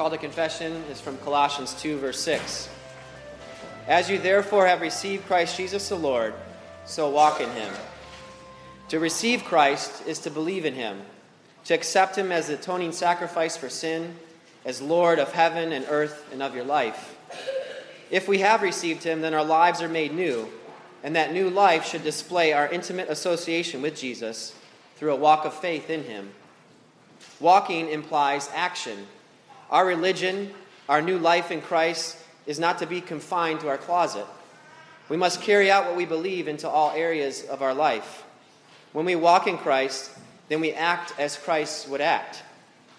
Call to confession is from Colossians 2, verse 6. As you therefore have received Christ Jesus the Lord, so walk in him. To receive Christ is to believe in him, to accept him as the atoning sacrifice for sin, as Lord of heaven and earth and of your life. If we have received him, then our lives are made new, and that new life should display our intimate association with Jesus through a walk of faith in him. Walking implies action. Our religion, our new life in Christ, is not to be confined to our closet. We must carry out what we believe into all areas of our life. When we walk in Christ, then we act as Christ would act.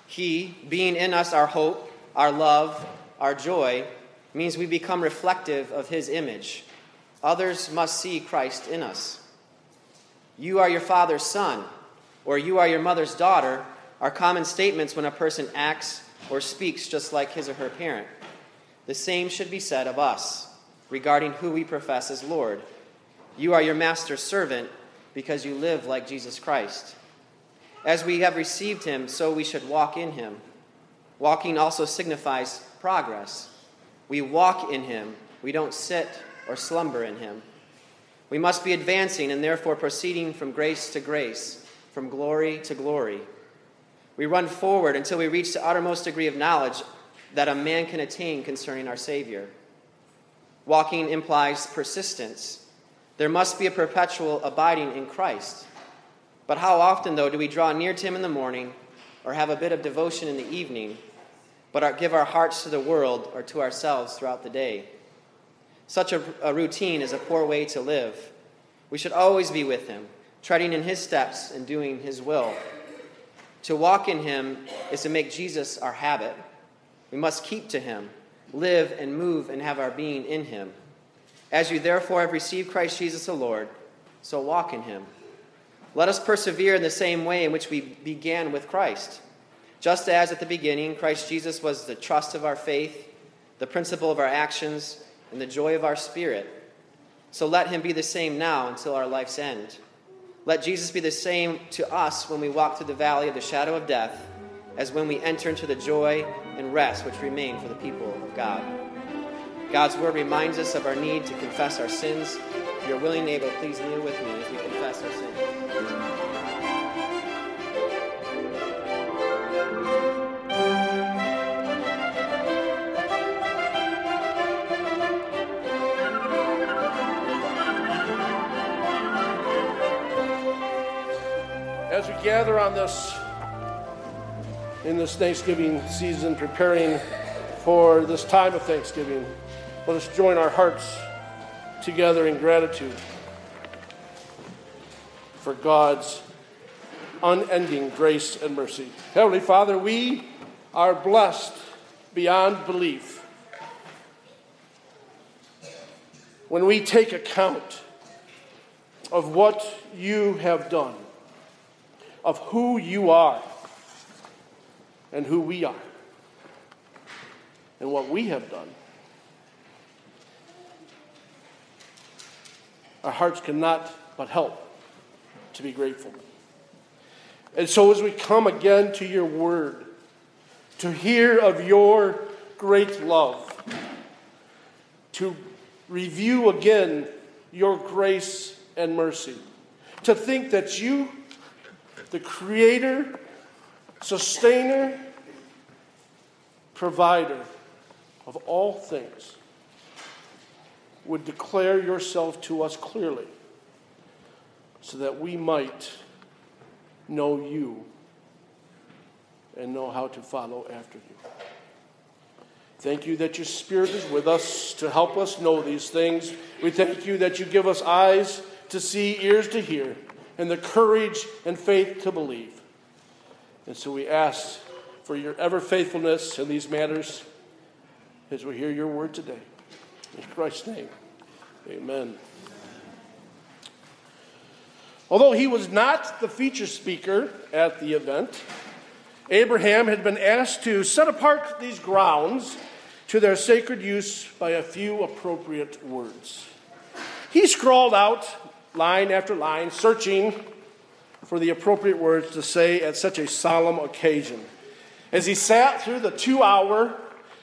He, being in us our hope, our love, our joy, means we become reflective of His image. Others must see Christ in us. You are your father's son, or you are your mother's daughter, are common statements when a person acts or speaks just like his or her parent. The same should be said of us regarding who we profess as Lord. You are your master's servant because you live like Jesus Christ. As we have received him, so we should walk in him. Walking also signifies progress. We walk in him, we don't sit or slumber in him. We must be advancing and therefore proceeding from grace to grace, from glory to glory. We run forward until we reach the uttermost degree of knowledge that a man can attain concerning our Savior. Walking implies persistence. There must be a perpetual abiding in Christ. But how often, though, do we draw near to Him in the morning or have a bit of devotion in the evening, but give our hearts to the world or to ourselves throughout the day? Such a, a routine is a poor way to live. We should always be with Him, treading in His steps and doing His will. To walk in Him is to make Jesus our habit. We must keep to Him, live and move and have our being in Him. As you therefore have received Christ Jesus the Lord, so walk in Him. Let us persevere in the same way in which we began with Christ. Just as at the beginning, Christ Jesus was the trust of our faith, the principle of our actions, and the joy of our spirit. So let him be the same now until our life's end. Let Jesus be the same to us when we walk through the valley of the shadow of death as when we enter into the joy and rest which remain for the people of God. God's word reminds us of our need to confess our sins. If you're willing and able, please kneel with me as we confess our sins. Gather on this in this Thanksgiving season, preparing for this time of Thanksgiving, let us join our hearts together in gratitude for God's unending grace and mercy. Heavenly Father, we are blessed beyond belief when we take account of what you have done, of who you are, and who we are, and what we have done. Our hearts cannot but help to be grateful. And so, as we come again to your word, to hear of your great love, to review again your grace and mercy, to think that you, the Creator, Sustainer, Provider of all things, would declare yourself to us clearly so that we might know you and know how to follow after you. Thank you that your Spirit is with us to help us know these things. We thank you that you give us eyes to see, ears to hear, and the courage and faith to believe. And so we ask for your ever faithfulness in these matters as we hear your word today. In Christ's name, amen. Although he was not the feature speaker at the event, Abraham had been asked to set apart these grounds to their sacred use by a few appropriate words. He scrawled out line after line, searching for the appropriate words to say at such a solemn occasion. As he sat through the two hour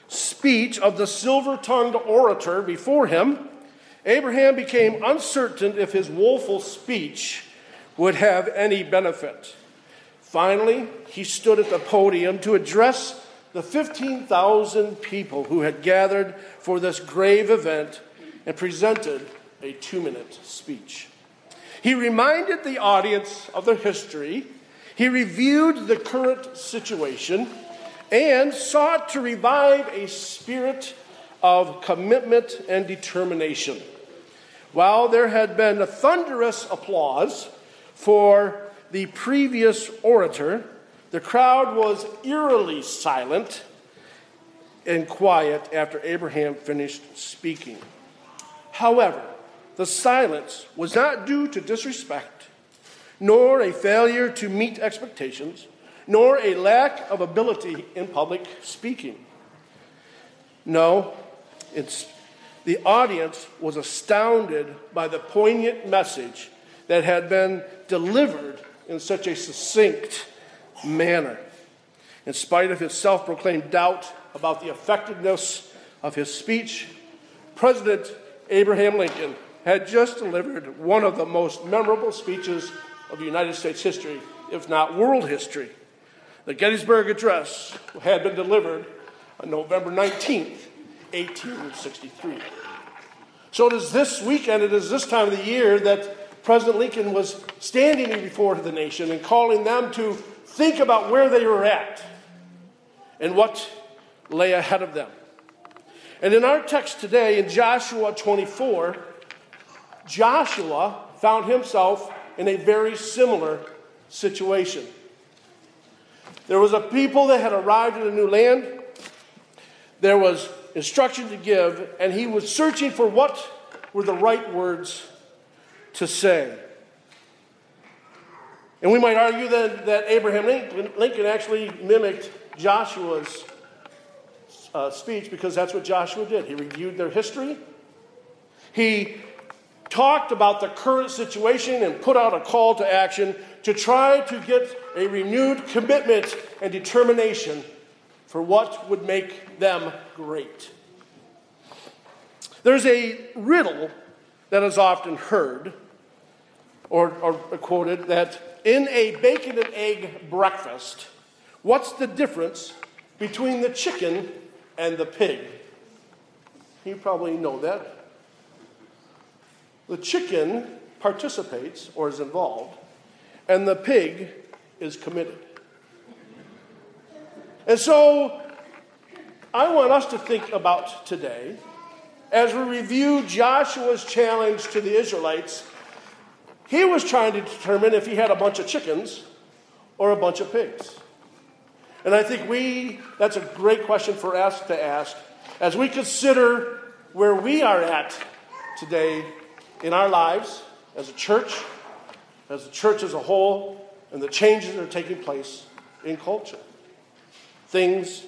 speech of the silver tongued orator before him, Abraham became uncertain if his woeful speech would have any benefit. Finally, he stood at the podium to address the 15,000 people who had gathered for this grave event and presented a two minute speech. He reminded the audience of their history, he reviewed the current situation, and sought to revive a spirit of commitment and determination. While there had been a thunderous applause for the previous orator, the crowd was eerily silent and quiet after Abraham finished speaking. However, the silence was not due to disrespect, nor a failure to meet expectations, nor a lack of ability in public speaking. No, it's, the audience was astounded by the poignant message that had been delivered in such a succinct manner. In spite of his self proclaimed doubt about the effectiveness of his speech, President Abraham Lincoln had just delivered one of the most memorable speeches of United States history, if not world history. The Gettysburg Address had been delivered on November 19th, 1863. So it is this weekend, it is this time of the year that President Lincoln was standing before the nation and calling them to think about where they were at and what lay ahead of them. And in our text today, in Joshua 24, Joshua found himself in a very similar situation. There was a people that had arrived in a new land. There was instruction to give, and he was searching for what were the right words to say. And we might argue that, that Abraham Lincoln, actually mimicked Joshua's uh, speech because that's what Joshua did. He reviewed their history, he talked about the current situation and put out a call to action to try to get a renewed commitment and determination for what would make them great. There's a riddle that is often heard or, or quoted that in a bacon and egg breakfast, what's the difference between the chicken and the pig? You probably know that. The chicken participates or is involved, and the pig is committed. And so I want us to think about today, as we review Joshua's challenge to the Israelites, he was trying to determine if he had a bunch of chickens or a bunch of pigs. And I think we, that's a great question for us to ask as we consider where we are at today in our lives as a church, as a church as a whole, and the changes that are taking place in culture. Things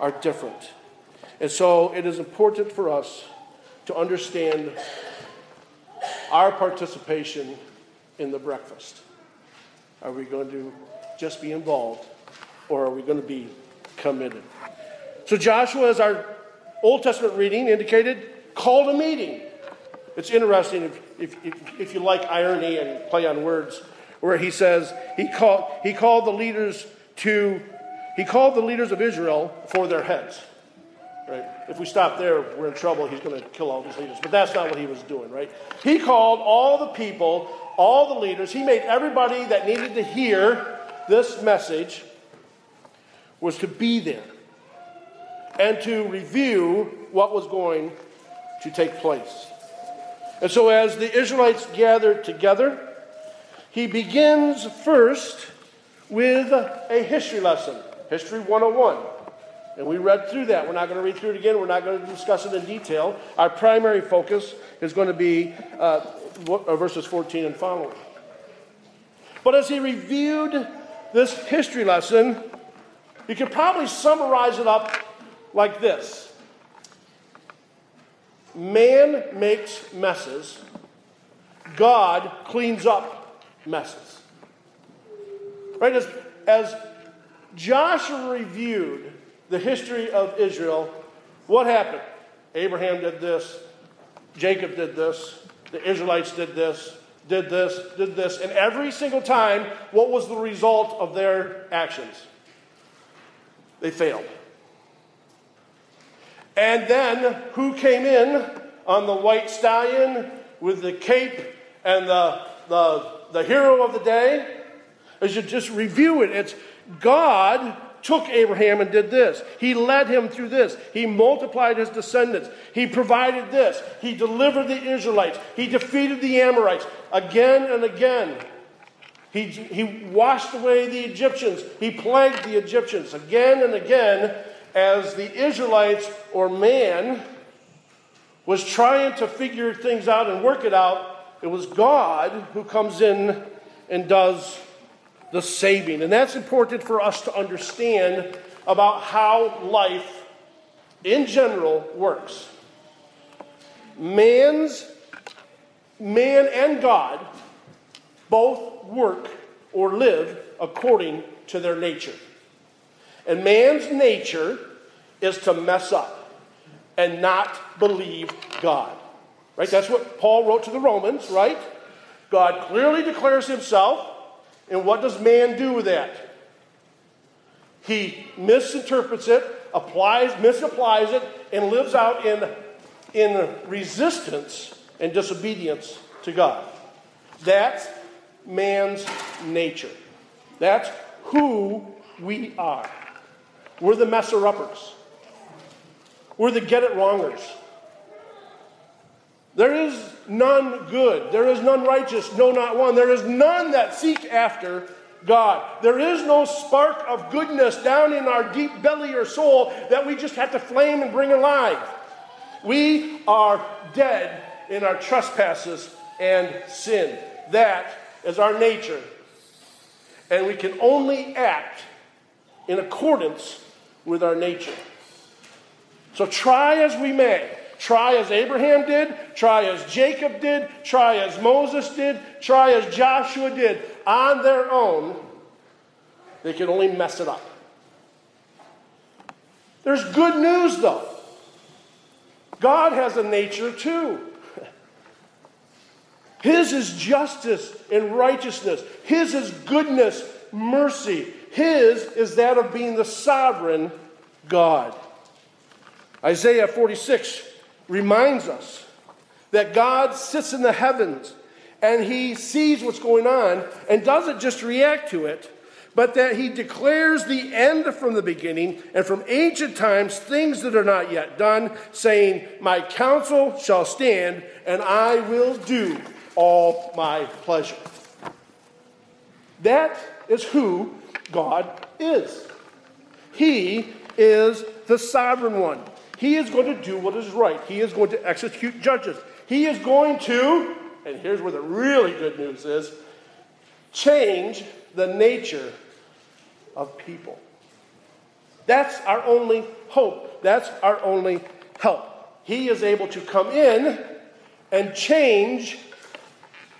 are different. And so it is important for us to understand our participation in the breakfast. Are we going to just be involved or are we going to be committed? So, Joshua, as our Old Testament reading indicated, called a meeting. It's interesting if, if, if, if, you like irony and play on words, where he says he called, he called the leaders to, he called the leaders of Israel for their heads. Right? If we stop there, we're in trouble. He's going to kill all these leaders. But that's not what he was doing, right? He called all the people, all the leaders. He made everybody that needed to hear this message was to be there and to review what was going to take place. And so, as the Israelites gathered together, he begins first with a history lesson. History 101. And we read through that. We're not going to read through it again. We're not going to discuss it in detail. Our primary focus is going to be uh, uh verses 14 and following. But as he reviewed this history lesson, you could probably summarize it up like this Man makes messes, God cleans up messes. Right? As, as Joshua reviewed the history of Israel, what happened? Abraham did this, Jacob did this, the Israelites did this, did this, did this, and every single time, what was the result of their actions? They failed. And then who came in on the white stallion with the cape and the, the, the hero of the day? As you just review it, it's God took Abraham and did this. He led him through this. He multiplied his descendants. He provided this. He delivered the Israelites. He defeated the Amorites again and again. He, he washed away the Egyptians. He plagued the Egyptians again and again as the Israelites or man was trying to figure things out and work it out. It was God who comes in and does the saving. And that's important for us to understand about how life in general works. Man's man and God both work or live according to their nature. And man's nature is to mess up and not believe God. Right? That's what Paul wrote to the Romans, right? God clearly declares himself and what does man do with that? He misinterprets it, applies, misapplies it, and lives out in, in resistance and disobedience to God. That's man's nature. That's who we are. We're the messer uppers. We're the get it wrongers. There is none good. There is none righteous, no, not one. There is none that seek after God. There is no spark of goodness down in our deep belly or soul that we just have to flame and bring alive. We are dead in our trespasses and sin. That is our nature. And we can only act in accordance with our nature. So try as we may Try as Abraham did, try as Jacob did, try as Moses did, try as Joshua did. On their own, they can only mess it up. There's good news, though. God has a nature too. His is justice and righteousness. His is goodness, mercy. His is that of being the sovereign God. Isaiah 46 reminds us that God sits in the heavens and he sees what's going on and doesn't just react to it, but that he declares the end from the beginning and from ancient times things that are not yet done, saying, My counsel shall stand and I will do all my pleasure. That is who God is. He is the sovereign one. He is going to do what is right. He is going to execute judges. He is going to, and here's where the really good news is, change the nature of people. That's our only hope. That's our only help. He is able to come in and change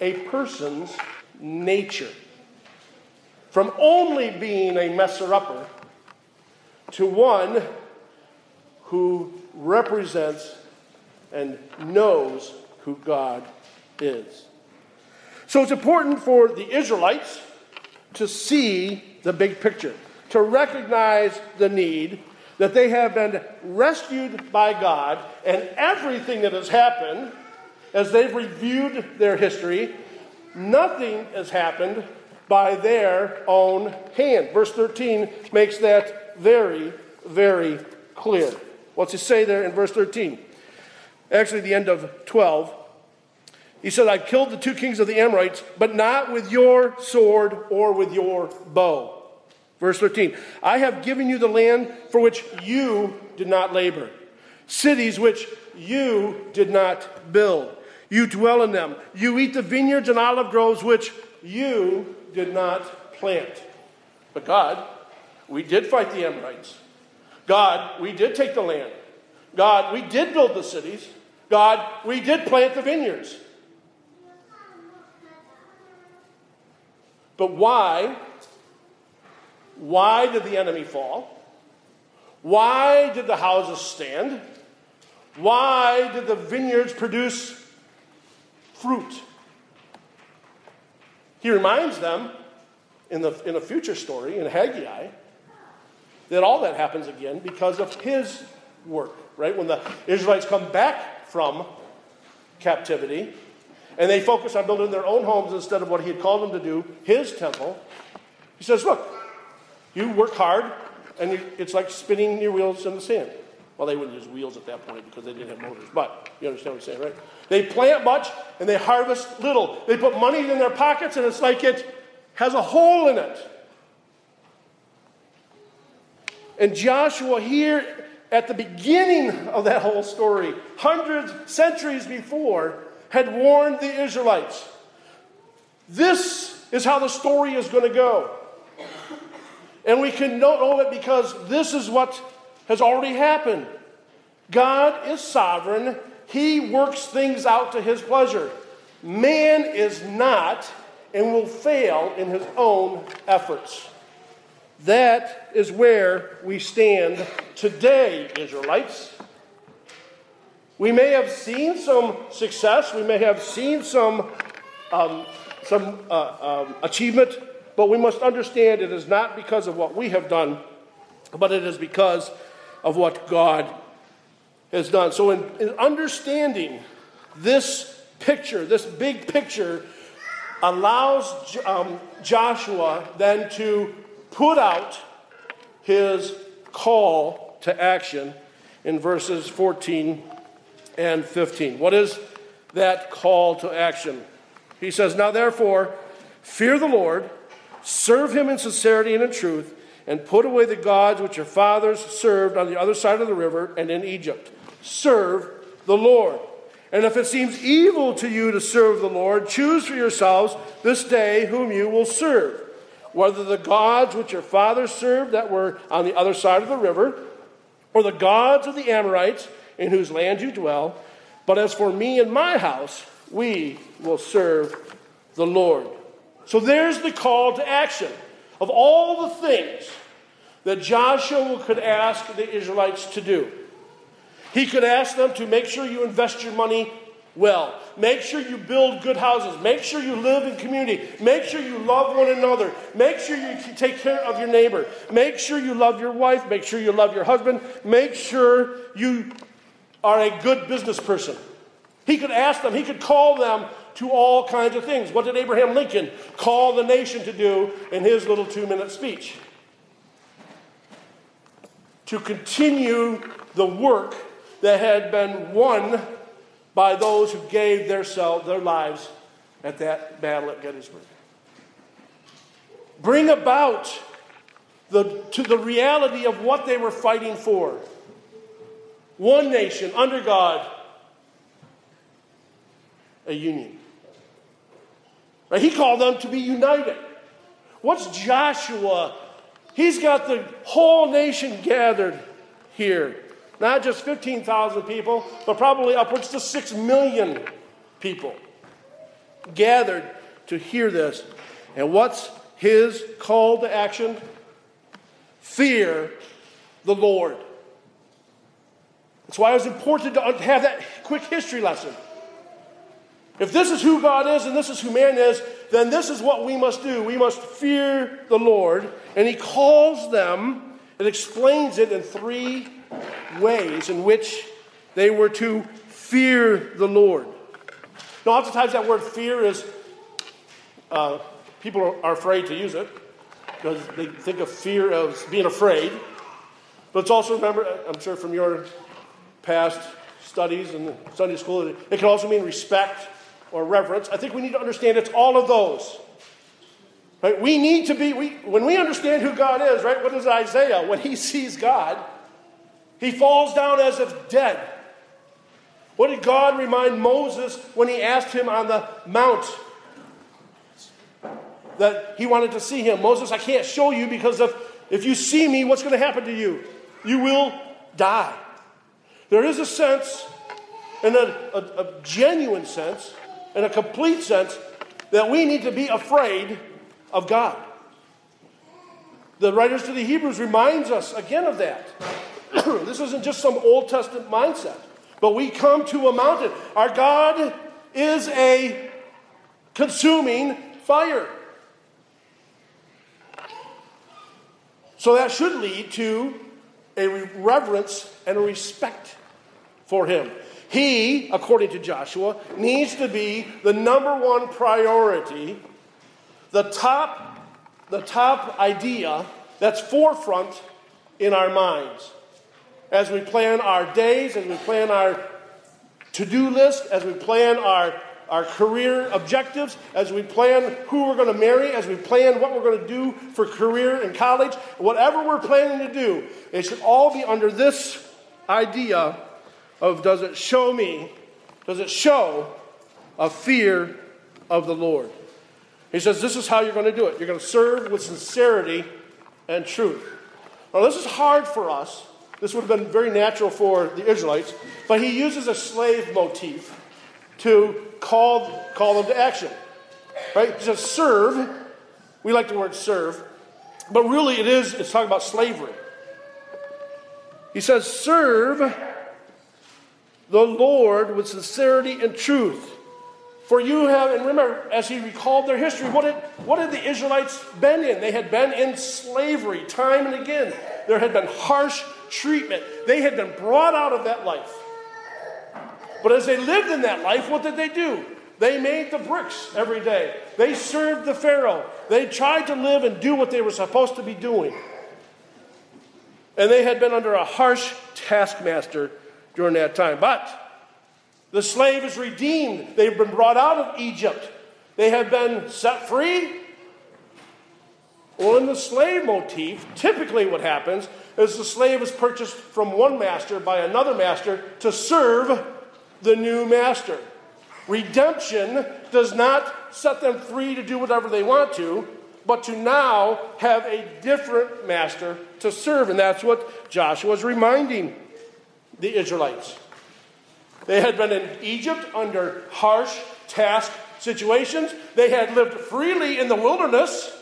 a person's nature. From only being a messer upper to one who represents and knows who God is. So it's important for the Israelites to see the big picture, to recognize the need that they have been rescued by God, and everything that has happened as they've reviewed their history, nothing has happened by their own hand. Verse 13 makes that very, very clear. What's he say there in verse 13? Actually, the end of 12. He said, I killed the two kings of the Amorites, but not with your sword or with your bow. Verse 13 I have given you the land for which you did not labor, cities which you did not build. You dwell in them. You eat the vineyards and olive groves which you did not plant. But God, we did fight the Amorites. God, we did take the land. God, we did build the cities. God, we did plant the vineyards. But why? Why did the enemy fall? Why did the houses stand? Why did the vineyards produce fruit? He reminds them in, the, in a future story in Haggai that all that happens again because of his work, right? When the Israelites come back from captivity and they focus on building their own homes instead of what he had called them to do, his temple, he says, Look, you work hard and you, it's like spinning your wheels in the sand. Well, they wouldn't use wheels at that point because they didn't have motors, but you understand what I'm saying, right? They plant much and they harvest little. They put money in their pockets and it's like it has a hole in it. And Joshua, here at the beginning of that whole story, hundreds, centuries before, had warned the Israelites. This is how the story is going to go. And we can know it because this is what has already happened. God is sovereign, He works things out to His pleasure. Man is not and will fail in his own efforts. That is where we stand today, Israelites. We may have seen some success, we may have seen some, um, some uh, um, achievement, but we must understand it is not because of what we have done, but it is because of what God has done. So, in, in understanding this picture, this big picture, allows um, Joshua then to put out his call to action in verses 14 and 15. What is that call to action? He says, Now therefore, fear the Lord, serve him in sincerity and in truth, and put away the gods which your fathers served on the other side of the river and in Egypt. Serve the Lord. And if it seems evil to you to serve the Lord, choose for yourselves this day whom you will serve, whether the gods which your fathers served that were on the other side of the river, or the gods of the Amorites in whose land you dwell. But as for me and my house, we will serve the Lord. So there's the call to action. Of all the things that Joshua could ask the Israelites to do, he could ask them to make sure you invest your money well. Make sure you build good houses. Make sure you live in community. Make sure you love one another. Make sure you take care of your neighbor. Make sure you love your wife. Make sure you love your husband. Make sure you are a good business person. He could ask them, he could call them to all kinds of things. What did Abraham Lincoln call the nation to do in his little two minute speech? To continue the work that had been won by those who gave their, self, their lives at that battle at Gettysburg. Bring about the, to the reality of what they were fighting for. One nation under God, a union. Right? He called them to be united. What's Joshua? He's got the whole nation gathered here. Not just 15,000 people, but probably upwards to 6 million people gathered to hear this. And what's his call to action? Fear the Lord. That's why it was important to have that quick history lesson. If this is who God is and this is who man is, then this is what we must do. We must fear the Lord. And he calls them and explains it in three ways in which they were to fear the Lord. Now, oftentimes that word fear is, uh, people are afraid to use it because they think of fear as being afraid. But it's also, remember, I'm sure from your past studies in Sunday school, it can also mean respect or reverence. I think we need to understand it's all of those. Right? We need to be, we, when we understand who God is, right? What is Isaiah? When he sees God, he falls down as if dead. What did God remind Moses when he asked him on the mount that he wanted to see him? Moses, I can't show you because if, if you see me, what's going to happen to you? You will die. There is a sense, and a, a, a genuine sense, and a complete sense, that we need to be afraid of God. The writers to the Hebrews reminds us again of that. this isn't just some Old Testament mindset, but we come to a mountain. Our God is a consuming fire. So that should lead to a reverence and a respect for him. He, according to Joshua, needs to be the number one priority the top, the top idea that's forefront in our minds. As we plan our days, as we plan our to do list, as we plan our, our career objectives, as we plan who we're going to marry, as we plan what we're going to do for career in college, whatever we're planning to do, it should all be under this idea of does it show me, does it show a fear of the Lord? He says, This is how you're going to do it. You're going to serve with sincerity and truth. Now, this is hard for us. This would have been very natural for the Israelites, but he uses a slave motif to call, call them to action. Right? He says, serve. We like the word serve, but really it is, it's talking about slavery. He says, serve the Lord with sincerity and truth. For you have, and remember, as he recalled their history, what had, what had the Israelites been in? They had been in slavery time and again. There had been harsh treatment. They had been brought out of that life. But as they lived in that life, what did they do? They made the bricks every day. They served the Pharaoh. They tried to live and do what they were supposed to be doing. And they had been under a harsh taskmaster during that time. But the slave is redeemed. They've been brought out of Egypt. They have been set free. Well, in the slave motif, typically what happens is the slave is purchased from one master by another master to serve the new master. Redemption does not set them free to do whatever they want to, but to now have a different master to serve. And that's what Joshua is reminding the Israelites. They had been in Egypt under harsh task situations. They had lived freely in the wilderness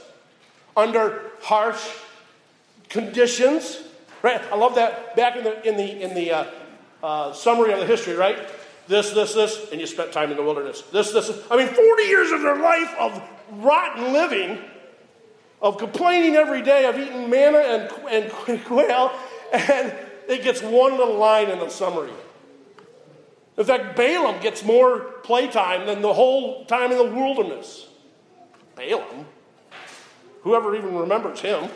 under harsh conditions. Right? I love that. Back in the in the in the uh, uh, summary of the history, right? This, this, this, and you spent time in the wilderness. This, this. I mean, forty years of their life of rotten living, of complaining every day, of eating manna and and quail, and it gets one little line in the summary. In fact, Balaam gets more playtime than the whole time in the wilderness. Balaam? Whoever even remembers him.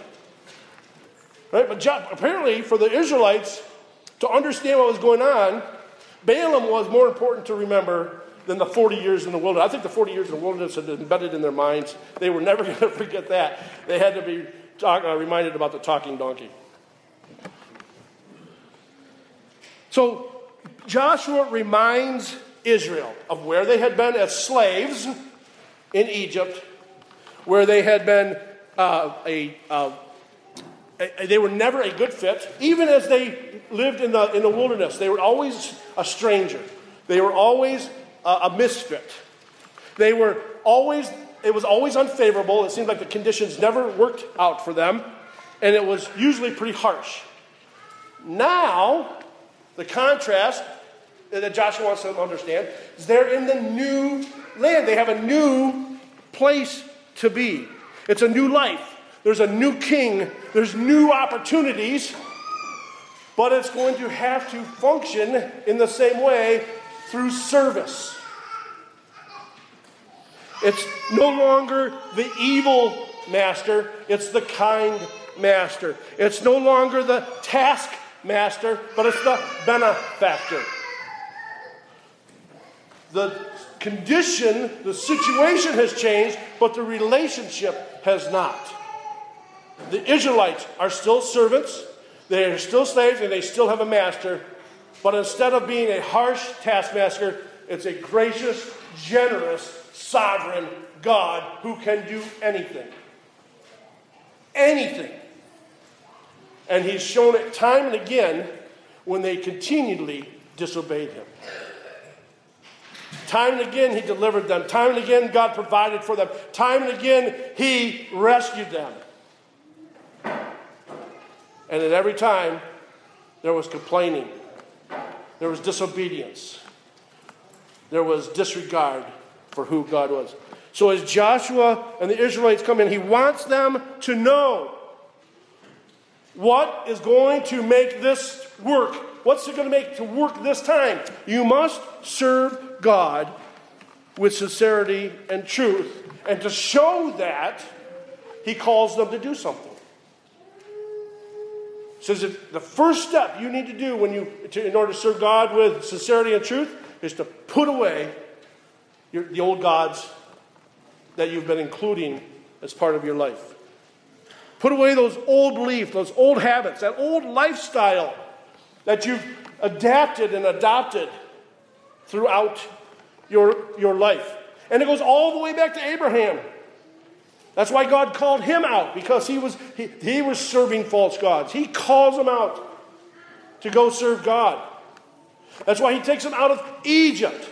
Right? But apparently, for the Israelites to understand what was going on, Balaam was more important to remember than the 40 years in the wilderness. I think the 40 years in the wilderness had embedded in their minds. They were never going to forget that. They had to be talk, uh, reminded about the talking donkey. So, Joshua reminds Israel of where they had been as slaves in Egypt, where they had been uh, a, uh, a, they were never a good fit, even as they lived in the, in the wilderness. They were always a stranger, they were always a misfit. They were always, it was always unfavorable. It seemed like the conditions never worked out for them, and it was usually pretty harsh. Now, the contrast that Joshua wants to understand is they're in the new land. They have a new place to be. It's a new life. There's a new king. There's new opportunities. But it's going to have to function in the same way through service. It's no longer the evil master, it's the kind master. It's no longer the task master, but it's the benefactor. The, condition, the situation has changed, but the relationship has not. The Israelites are still servants, they are still slaves, and they still have a master. But instead of being a harsh taskmaster, it's a gracious, generous, sovereign God who can do anything. Anything. And he's shown it time and again when they continually disobeyed him. Time and again, he delivered them. Time and again, God provided for them. Time and again, he rescued them. And at every time, there was complaining, there was disobedience, there was disregard for who God was. So as Joshua and the Israelites come in, he wants them to know what is going to make this work. What's it going to make to work this time? You must serve God with sincerity and truth. And to show that, he calls them to do something. Says that the first step you need to do when you, to, in order to serve God with sincerity and truth, is to put away your, the old gods that you've been including as part of your life. Put away those old beliefs, those old habits, that old lifestyle that you've adapted and adopted throughout your, your life. And it goes all the way back to Abraham. That's why God called him out, because he was, he, he was serving false gods. He calls them out to go serve God. That's why he takes them out of Egypt.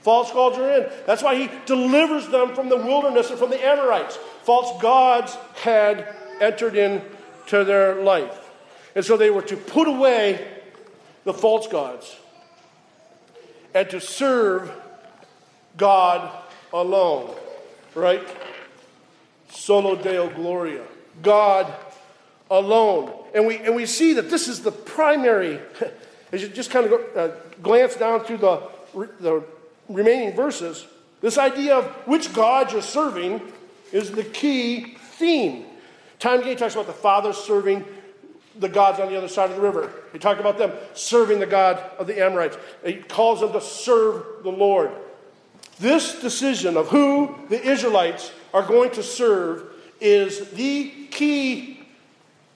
False gods are in. That's why he delivers them from the wilderness and from the Amorites. False gods had entered into their life. And so they were to put away the false gods and to serve God alone. Right? Solo Deo Gloria. God alone. And we, and we see that this is the primary, as you just kind of go, uh, glance down through the, the remaining verses, this idea of which God you're serving is the key theme. Time Gay talks about the Father serving the gods on the other side of the river. He talked about them serving the God of the Amorites. He calls them to serve the Lord. This decision of who the Israelites are going to serve is the key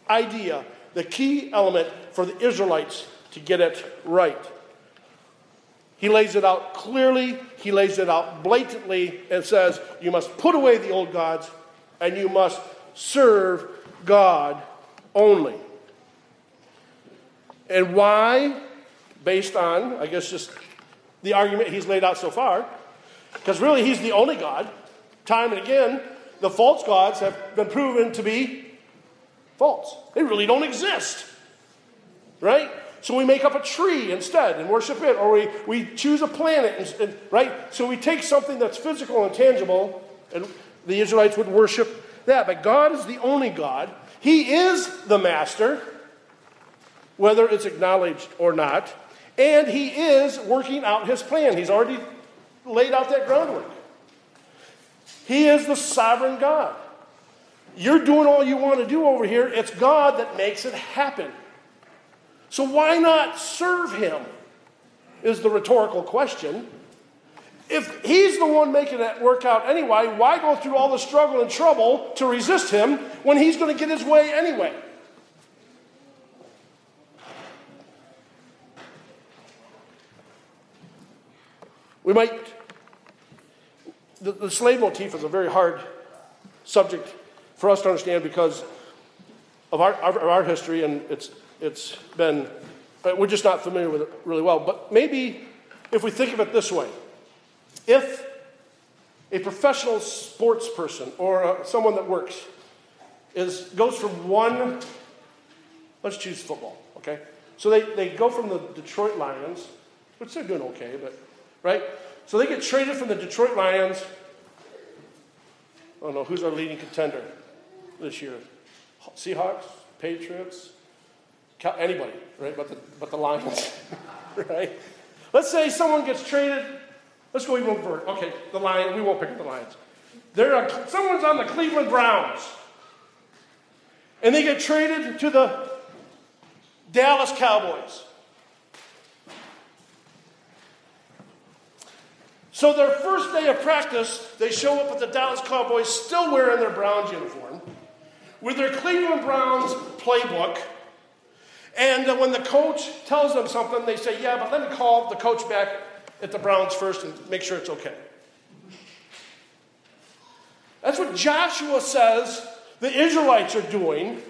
idea, the key element for the Israelites to get it right. He lays it out clearly, he lays it out blatantly, and says, You must put away the old gods and you must serve God only. And why? Based on, I guess, just the argument he's laid out so far. Because really, he's the only God. Time and again, the false gods have been proven to be false. They really don't exist. Right? So we make up a tree instead and worship it, or we, we choose a planet, and, and, right? So we take something that's physical and tangible, and the Israelites would worship that. But God is the only God. He is the master, whether it's acknowledged or not. And He is working out His plan. He's already laid out that groundwork. He is the sovereign God. You're doing all you want to do over here. It's God that makes it happen. So why not serve Him? Is the rhetorical question. If He's the one making that work out anyway, why go through all the struggle and trouble to resist Him when He's going to get His way anyway? We might, the, the slave motif is a very hard subject for us to understand because of our, our, our history, and it's, it's been, we're just not familiar with it really well. But maybe if we think of it this way if a professional sports person or uh, someone that works is, goes from one, let's choose football, okay? So they, they go from the Detroit Lions, which they're doing okay, but right? So they get traded from the Detroit Lions. I don't know who's our leading contender this year. Seahawks, Patriots, anybody, right? But the but the Lions, right? Let's say someone gets traded. Let's go even further. Okay, the Lions. We won't pick up the Lions. There are someone's on the Cleveland Browns, and they get traded to the Dallas Cowboys. So their first day of practice, they show up at the Dallas Cowboys still wearing their Browns uniform, with their Cleveland Browns playbook. And uh, when the coach tells them something, they say, Yeah, but let me call the coach back at the Browns first and make sure it's okay. That's what Joshua says the Israelites are doing.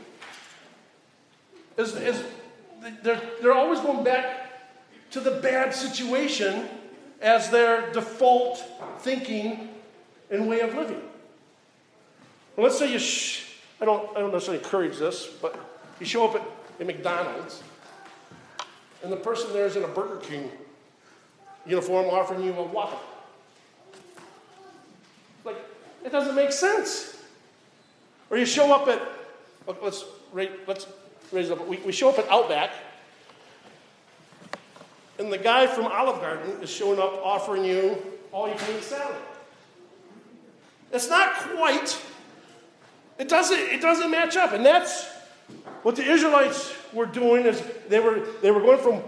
Is, is they're, they're always going back to the bad situation as their default thinking and way of living. Well, let's say you, sh- I, don't, I don't necessarily encourage this, but you show up at a McDonald's and the person there is in a Burger King uniform offering you a Whopper. Like, it doesn't make sense. Or you show up at, let's, let's raise up. We, we show up at Outback and the guy from Olive Garden is showing up offering you all you can eat salad. It's not quite. It doesn't, it doesn't match up. And that's what the Israelites were doing is they were, they were going from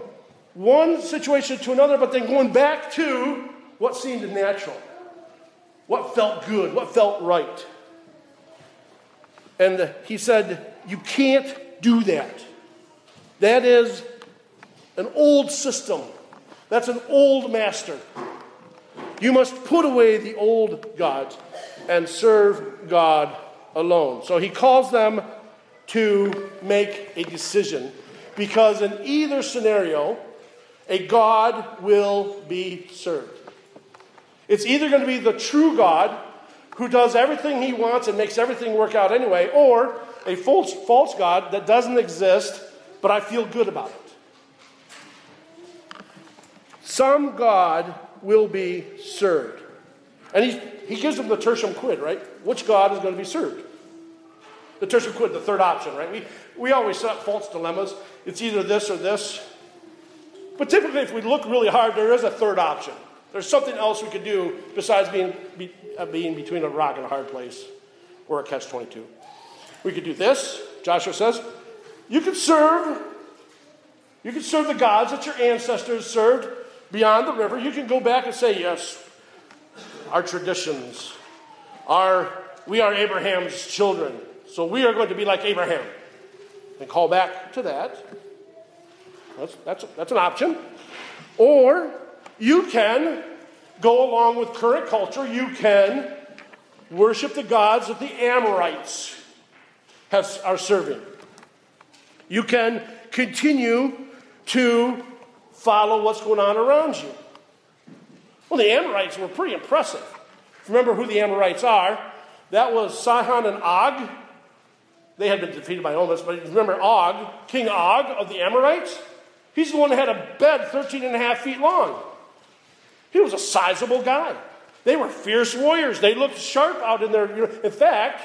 one situation to another, but then going back to what seemed natural, what felt good, what felt right. And he said, You can't do that. That is an old system. That's an old master. You must put away the old gods and serve God alone. So he calls them to make a decision because in either scenario, a God will be served. It's either going to be the true God who does everything he wants and makes everything work out anyway, or a false, false God that doesn't exist, but I feel good about it. Some God will be served. And he, he gives them the tertium quid, right? Which God is going to be served? The tertium quid, the third option, right? We, we always set up false dilemmas. It's either this or this. But typically, if we look really hard, there is a third option. There's something else we could do besides being, be, uh, being between a rock and a hard place or a catch 22. We could do this. Joshua says, you could serve, you could serve the gods that your ancestors served beyond the river, you can go back and say, yes, our traditions, our, we are Abraham's children, so we are going to be like Abraham. And call back to that. That's, that's, that's an option. Or you can go along with current culture. You can worship the gods that the Amorites have, are serving. You can continue to follow what's going on around you. Well, the Amorites were pretty impressive. Remember who the Amorites are? That was Sihon and Og. They had been defeated by Moses, but remember Og, King Og of the Amorites? He's the one that had a bed 13 and a half feet long. He was a sizable guy. They were fierce warriors. They looked sharp out in their. In fact,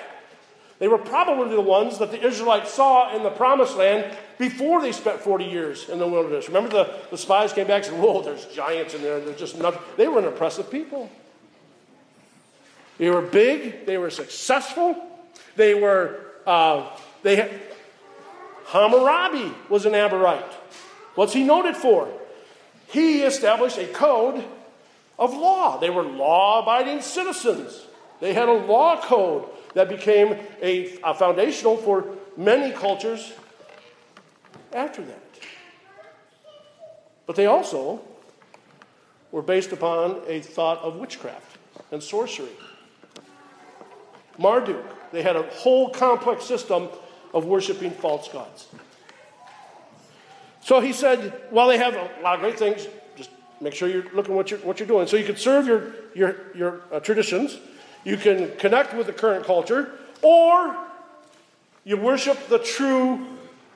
they were probably the ones that the Israelites saw in the promised land before they spent 40 years in the wilderness. Remember the, the spies came back and said, Whoa, there's giants in there. There's just nothing. They were an impressive people. They were big, they were successful, they were, uh, they had, Hammurabi was an Amorite. What's he noted for? He established a code of law. They were law abiding citizens. They had a law code that became a, a foundational for many cultures after that. But they also were based upon a thought of witchcraft and sorcery. Marduk, they had a whole complex system of worshiping false gods. So he said, while they have a lot of great things, just make sure you're looking what you're, what you're doing. So you can serve your, your, your uh, traditions, you can connect with the current culture, or you worship the true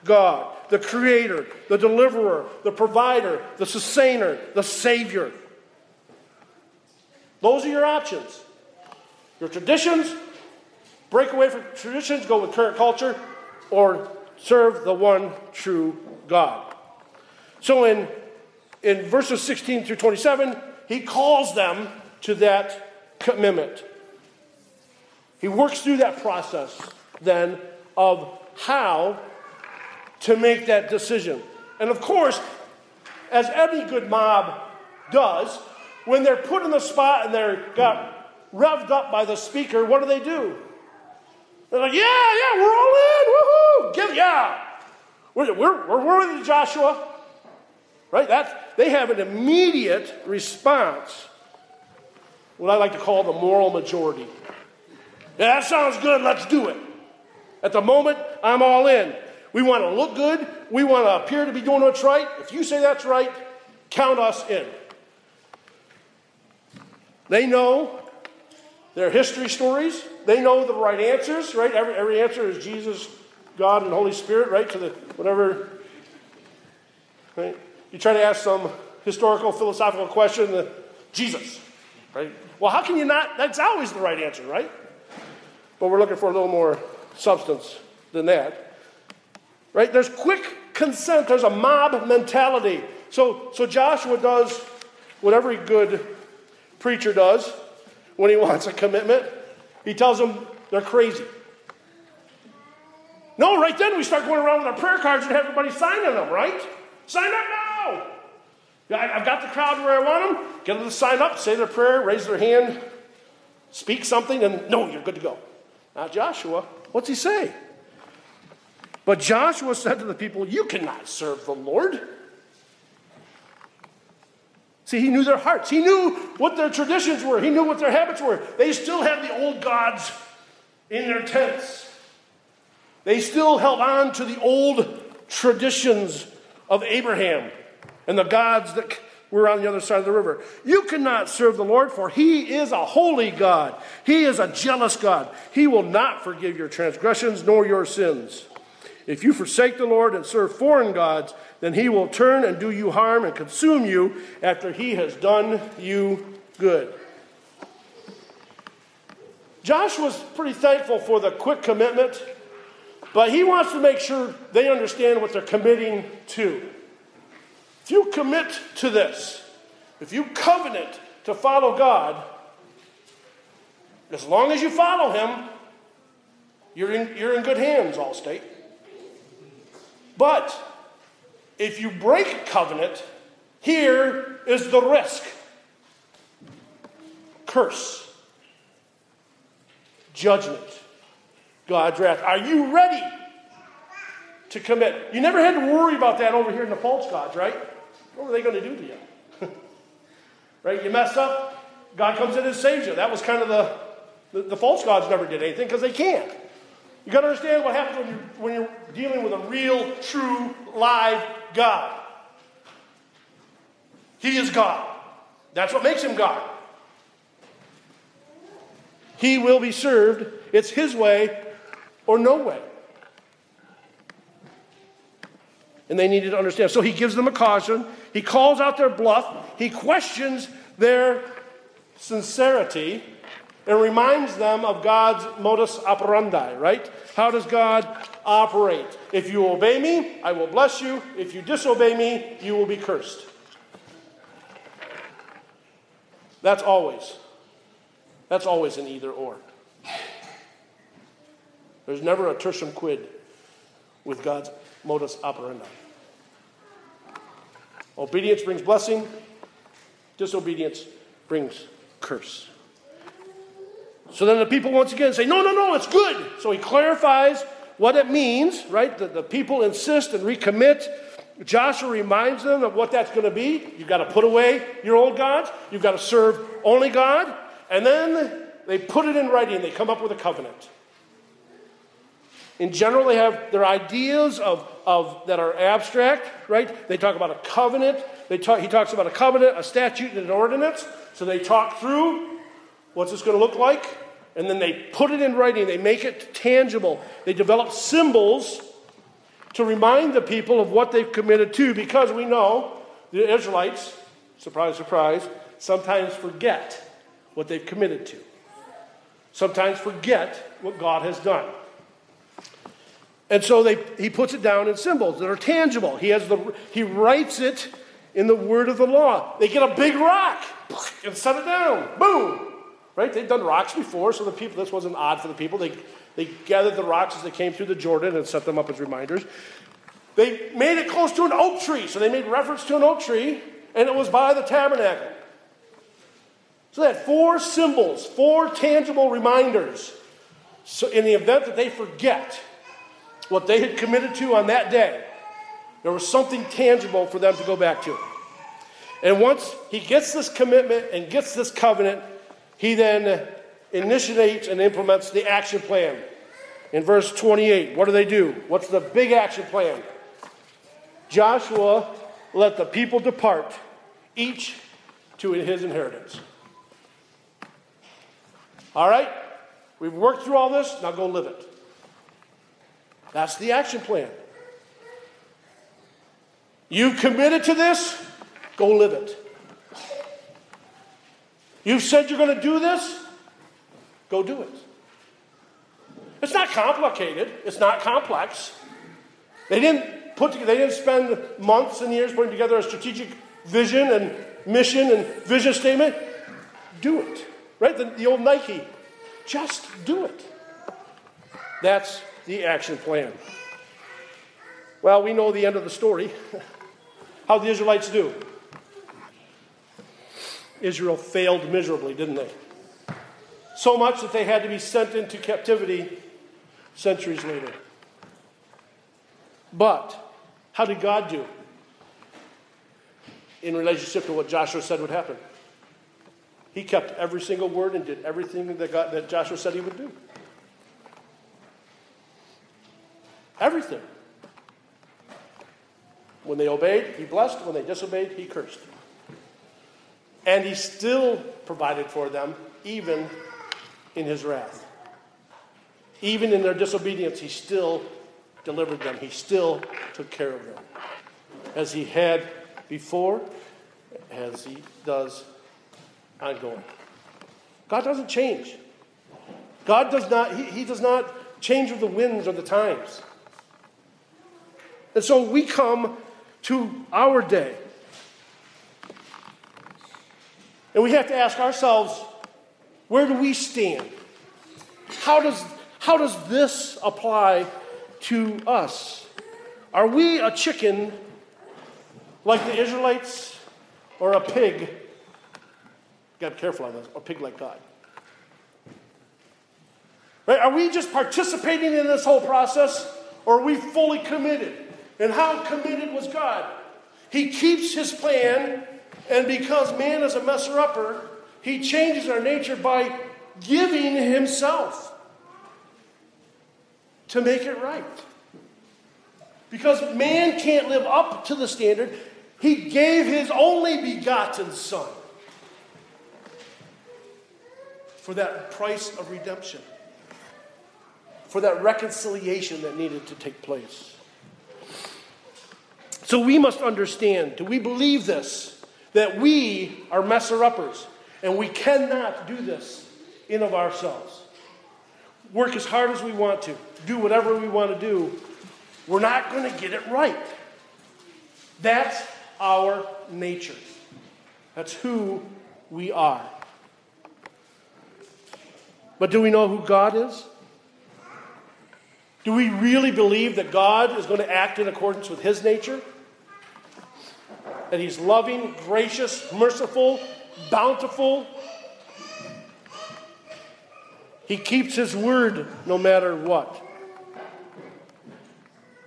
God, the creator, the deliverer, the provider, the sustainer, the savior. Those are your options. Your traditions, break away from traditions, go with current culture, or serve the one true God. So in, in verses 16 through 27, he calls them to that commitment. He works through that process then of how to make that decision. And of course, as any good mob does, when they're put in the spot and they're got revved up by the speaker, what do they do? They're like, yeah, yeah, we're all in, woohoo, give, yeah. We're, we're, we're worthy Joshua. Right? That, they have an immediate response, what I like to call the moral majority. Yeah, that sounds good, let's do it. At the moment, I'm all in. We want to look good. We want to appear to be doing what's right. If you say that's right, count us in. They know their history stories. They know the right answers, right? Every, every answer is Jesus, God, and Holy Spirit, right? To the whatever. Right? You try to ask some historical, philosophical question, the, Jesus, right? Well, how can you not? That's always the right answer, right? But we're looking for a little more substance than that. Right? There's quick consent, there's a mob mentality. So, so Joshua does what every good preacher does when he wants a commitment. He tells them they're crazy. No, right then we start going around with our prayer cards and have everybody signing them, right? Sign up now. I've got the crowd where I want them. Get them to sign up, say their prayer, raise their hand, speak something, and no, you're good to go. Now, Joshua, what's he say? But Joshua said to the people, You cannot serve the Lord. See, he knew their hearts. He knew what their traditions were. He knew what their habits were. They still had the old gods in their tents. They still held on to the old traditions of Abraham and the gods that were on the other side of the river. You cannot serve the Lord, for he is a holy God. He is a jealous God. He will not forgive your transgressions nor your sins. If you forsake the Lord and serve foreign gods, then he will turn and do you harm and consume you after he has done you good. Josh was pretty thankful for the quick commitment, but he wants to make sure they understand what they're committing to. If you commit to this, if you covenant to follow God, as long as you follow Him, you're in, you're in good hands, Allstate. But if you break covenant, here is the risk curse, judgment, God's wrath. Are you ready to commit? You never had to worry about that over here in the false gods, right? What were they going to do to you? right? You mess up, God comes in and saves you. That was kind of the, the, the false gods never did anything because they can't. You got to understand what happens when you're, when you're dealing with a real, true, live God. He is God. That's what makes him God. He will be served. It's his way or no way. And they needed to understand. So he gives them a caution. He calls out their bluff. He questions their sincerity and reminds them of God's modus operandi, right? How does God operate? If you obey me, I will bless you. If you disobey me, you will be cursed. That's always. That's always an either or. There's never a tertium quid with God's modus operandi. Obedience brings blessing, disobedience brings curse. So then the people once again say, No, no, no, it's good. So he clarifies what it means, right? The, the people insist and recommit. Joshua reminds them of what that's going to be. You've got to put away your old gods, you've got to serve only God. And then they put it in writing, they come up with a covenant. In general, they have their ideas of, of that are abstract, right? They talk about a covenant. They talk, he talks about a covenant, a statute, and an ordinance. So they talk through what's this going to look like, and then they put it in writing. They make it tangible. They develop symbols to remind the people of what they've committed to, because we know the Israelites, surprise, surprise, sometimes forget what they've committed to. Sometimes forget what God has done. And so they, he puts it down in symbols that are tangible. He, has the, he writes it in the word of the law. They get a big rock and set it down. Boom. Right? They'd done rocks before, so the people, this wasn't odd for the people. They, they gathered the rocks as they came through the Jordan and set them up as reminders. They made it close to an oak tree, so they made reference to an oak tree, and it was by the tabernacle. So they had four symbols, four tangible reminders. So in the event that they forget what they had committed to on that day, there was something tangible for them to go back to. And once he gets this commitment and gets this covenant, he then initiates and implements the action plan. In verse 28, what do they do? What's the big action plan? Joshua let the people depart, each to his inheritance. All right? We've worked through all this, now go live it. That's the action plan. You've committed to this, go live it. You've said you're going to do this, go do it. It's not complicated, it's not complex. They didn't put they didn't spend months and years putting together a strategic vision and mission and vision statement. Do it. Right? The, the old Nike. Just do it. That's the action plan. Well, we know the end of the story. How the Israelites do. Israel failed miserably, didn't they? So much that they had to be sent into captivity centuries later. But how did God do in relationship to what Joshua said would happen? He kept every single word and did everything that, God, that Joshua said he would do. Everything. When they obeyed, he blessed. When they disobeyed, he cursed. And he still provided for them, even in his wrath. Even in their disobedience, he still delivered them. He still took care of them. As he had before, as he does ongoing. God doesn't change. God does not, he, he does not change with the winds or the times. And so we come to our day. And we have to ask ourselves, where do we stand? How does, how does this apply to us? Are we a chicken like the Israelites or a pig Got to be careful on this. A pig like God. Right? Are we just participating in this whole process or are we fully committed? And how committed was God? He keeps his plan, and because man is a messer upper, he changes our nature by giving himself to make it right. Because man can't live up to the standard, he gave his only begotten Son for that price of redemption, for that reconciliation that needed to take place. So we must understand do we believe this? That we are messer uppers and we cannot do this in of ourselves. Work as hard as we want to, do whatever we want to do, we're not going to get it right. That's our nature. That's who we are. But do we know who God is? Do we really believe that God is going to act in accordance with his nature? That he's loving, gracious, merciful, bountiful? He keeps his word no matter what.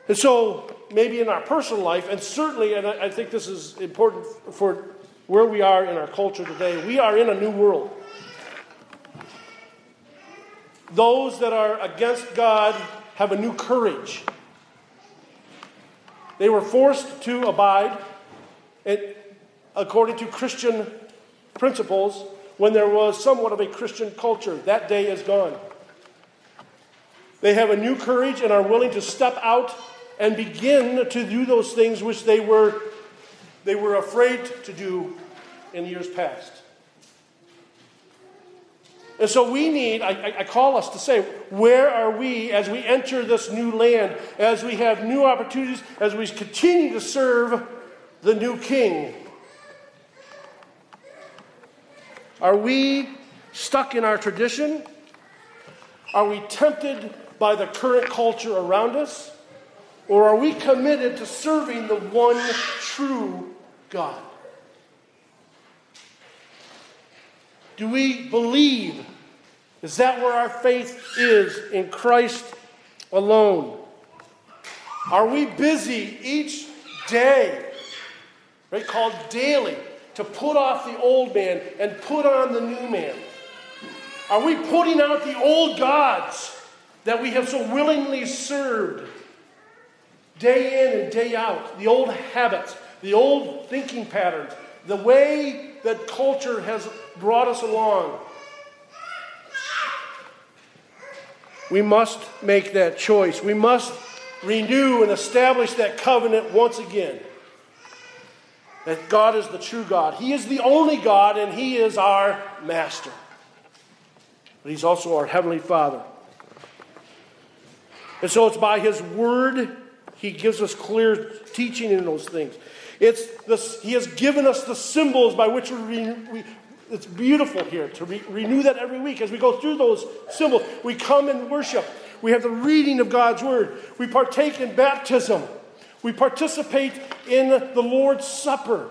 And so, maybe in our personal life, and certainly, and I think this is important for where we are in our culture today, we are in a new world. Those that are against God have a new courage. They were forced to abide, according to Christian principles, when there was somewhat of a Christian culture. That day is gone. They have a new courage and are willing to step out and begin to do those things which they were, they were afraid to do in years past. And so we need, I, I, call us to say, where are we as we enter this new land, as we have new opportunities, as we continue to serve the new king? Are we stuck in our tradition? Are we tempted by the current culture around us? Or are we committed to serving the one true God? Do we believe? Is that where our faith is in Christ alone? Are we busy each day, right, called daily, to put off the old man and put on the new man? Are we putting out the old gods that we have so willingly served day in and day out? The old habits, the old thinking patterns, the way that culture has brought us along. We must make that choice. We must renew and establish that covenant once again. That God is the true God. He is the only God, and He is our master. But He's also our Heavenly Father. And so it's by His Word, He gives us clear teaching in those things. It's this, he has given us the symbols by which we, we it's beautiful here to re, renew that every week as we go through those symbols. We come and worship. We have the reading of God's word. We partake in baptism. We participate in the Lord's Supper.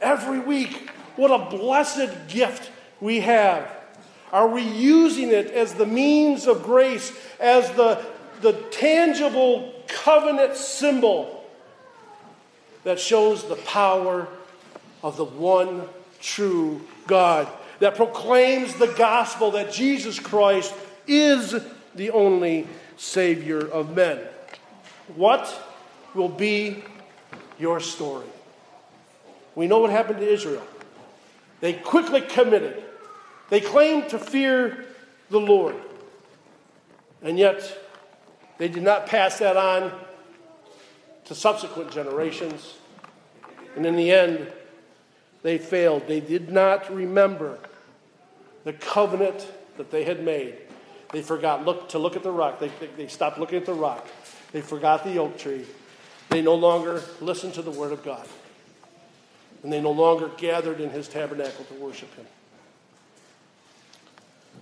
Every week, what a blessed gift we have. Are we using it as the means of grace, as the, the tangible covenant symbol that shows the power of the one true God, that proclaims the gospel that Jesus Christ is the only Savior of men. What will be your story? We know what happened to Israel. They quickly committed, they claimed to fear the Lord, and yet they did not pass that on to subsequent generations. And in the end, they failed. They did not remember the covenant that they had made. They forgot look, to look at the rock. They, they, they stopped looking at the rock. They forgot the oak tree. They no longer listened to the word of God. And they no longer gathered in his tabernacle to worship him.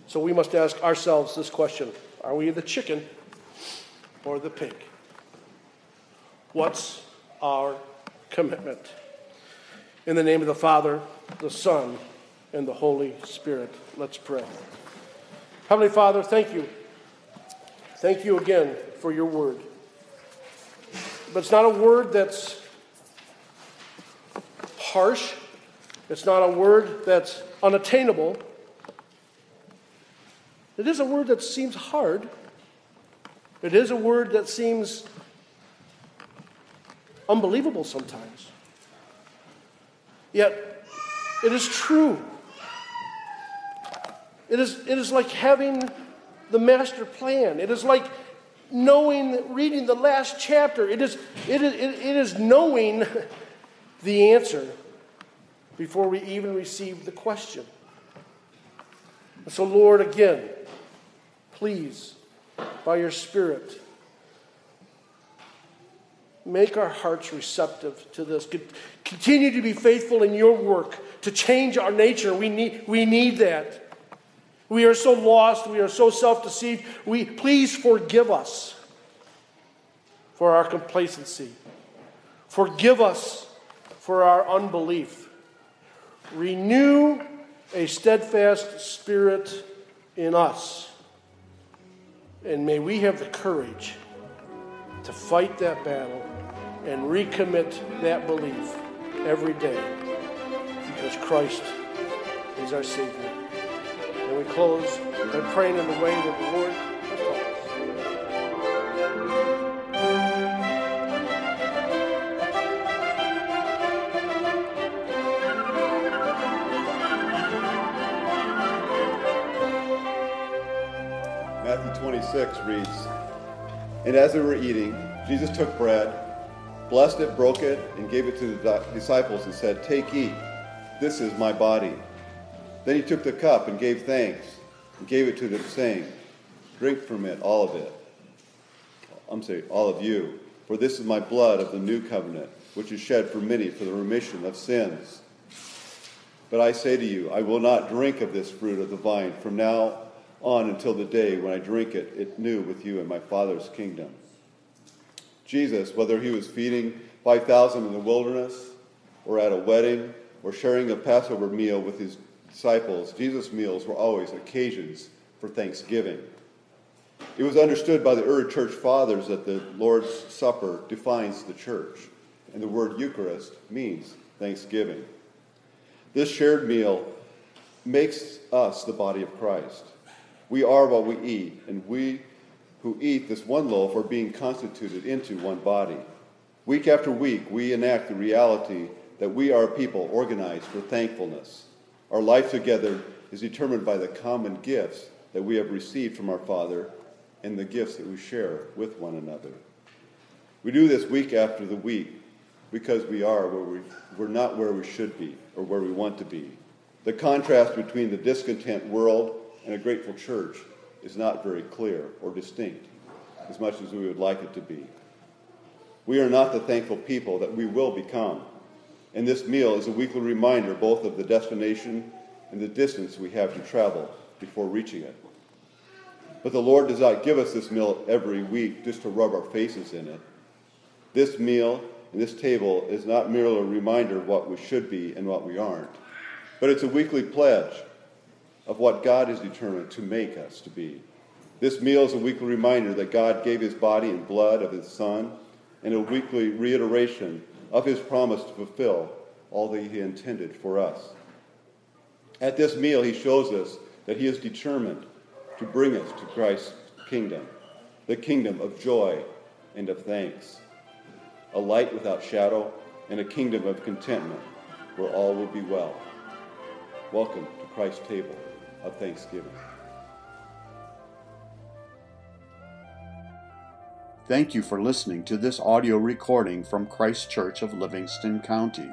So we must ask ourselves this question Are we the chicken or the pig? What's our commitment? In the name of the Father, the Son, and the Holy Spirit, let's pray. Heavenly Father, thank you. Thank you again for your word. But it's not a word that's harsh, it's not a word that's unattainable. It is a word that seems hard. It is a word that seems unbelievable sometimes. Yet, it is true. It is, it is like having the master plan. It is like knowing, reading the last chapter. It is, it is, it is knowing the answer before we even receive the question. And so, Lord, again, please, by your Spirit, Make our hearts receptive to this. Continue to be faithful in your work to change our nature. We need, we need that. We are so lost. We are so self deceived. We, please forgive us for our complacency. Forgive us for our unbelief. Renew a steadfast spirit in us. And may we have the courage to fight that battle and recommit that belief every day because Christ is our Savior. And we close by praying in the way that the Lord taught us. Matthew 26 reads, And as they were eating, Jesus took bread blessed it, broke it, and gave it to the disciples and said, Take, eat. This is my body. Then he took the cup and gave thanks and gave it to them, saying, Drink from it, all of it. I'm saying, all of you. For this is my blood of the new covenant, which is shed for many for the remission of sins. But I say to you, I will not drink of this fruit of the vine from now on until the day when I drink it, it new with you in my Father's kingdom. Jesus, whether he was feeding 5,000 in the wilderness, or at a wedding, or sharing a Passover meal with his disciples, Jesus' meals were always occasions for thanksgiving. It was understood by the early church fathers that the Lord's Supper defines the church, and the word Eucharist means thanksgiving. This shared meal makes us the body of Christ. We are what we eat, and we who eat this one loaf are being constituted into one body. Week after week, we enact the reality that we are a people organized for thankfulness. Our life together is determined by the common gifts that we have received from our Father and the gifts that we share with one another. We do this week after the week because we are where we, we're not where we should be or where we want to be. The contrast between the discontent world and a grateful church is not very clear or distinct as much as we would like it to be. We are not the thankful people that we will become. And this meal is a weekly reminder both of the destination and the distance we have to travel before reaching it. But the Lord does not give us this meal every week just to rub our faces in it. This meal and this table is not merely a reminder of what we should be and what we aren't, but it's a weekly pledge of what God is determined to make us to be. This meal is a weekly reminder that God gave his body and blood of his Son, and a weekly reiteration of his promise to fulfill all that he intended for us. At this meal, he shows us that he is determined to bring us to Christ's kingdom, the kingdom of joy and of thanks, a light without shadow, and a kingdom of contentment where all will be well. Welcome to Christ's table of thanksgiving. Thank you for listening to this audio recording from Christ Kirk of Livingston County.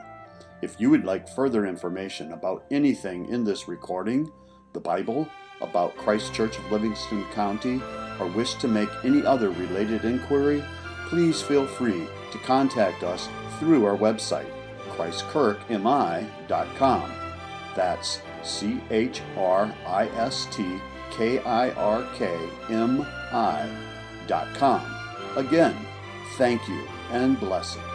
If you would like further information about anything in this recording, the Bible, about Christ Kirk of Livingston County, or wish to make any other related inquiry, please feel free to contact us through our website, christkirkmi.com. That's C H R I S T K I R K M I dot com. Again, thank you and blessings.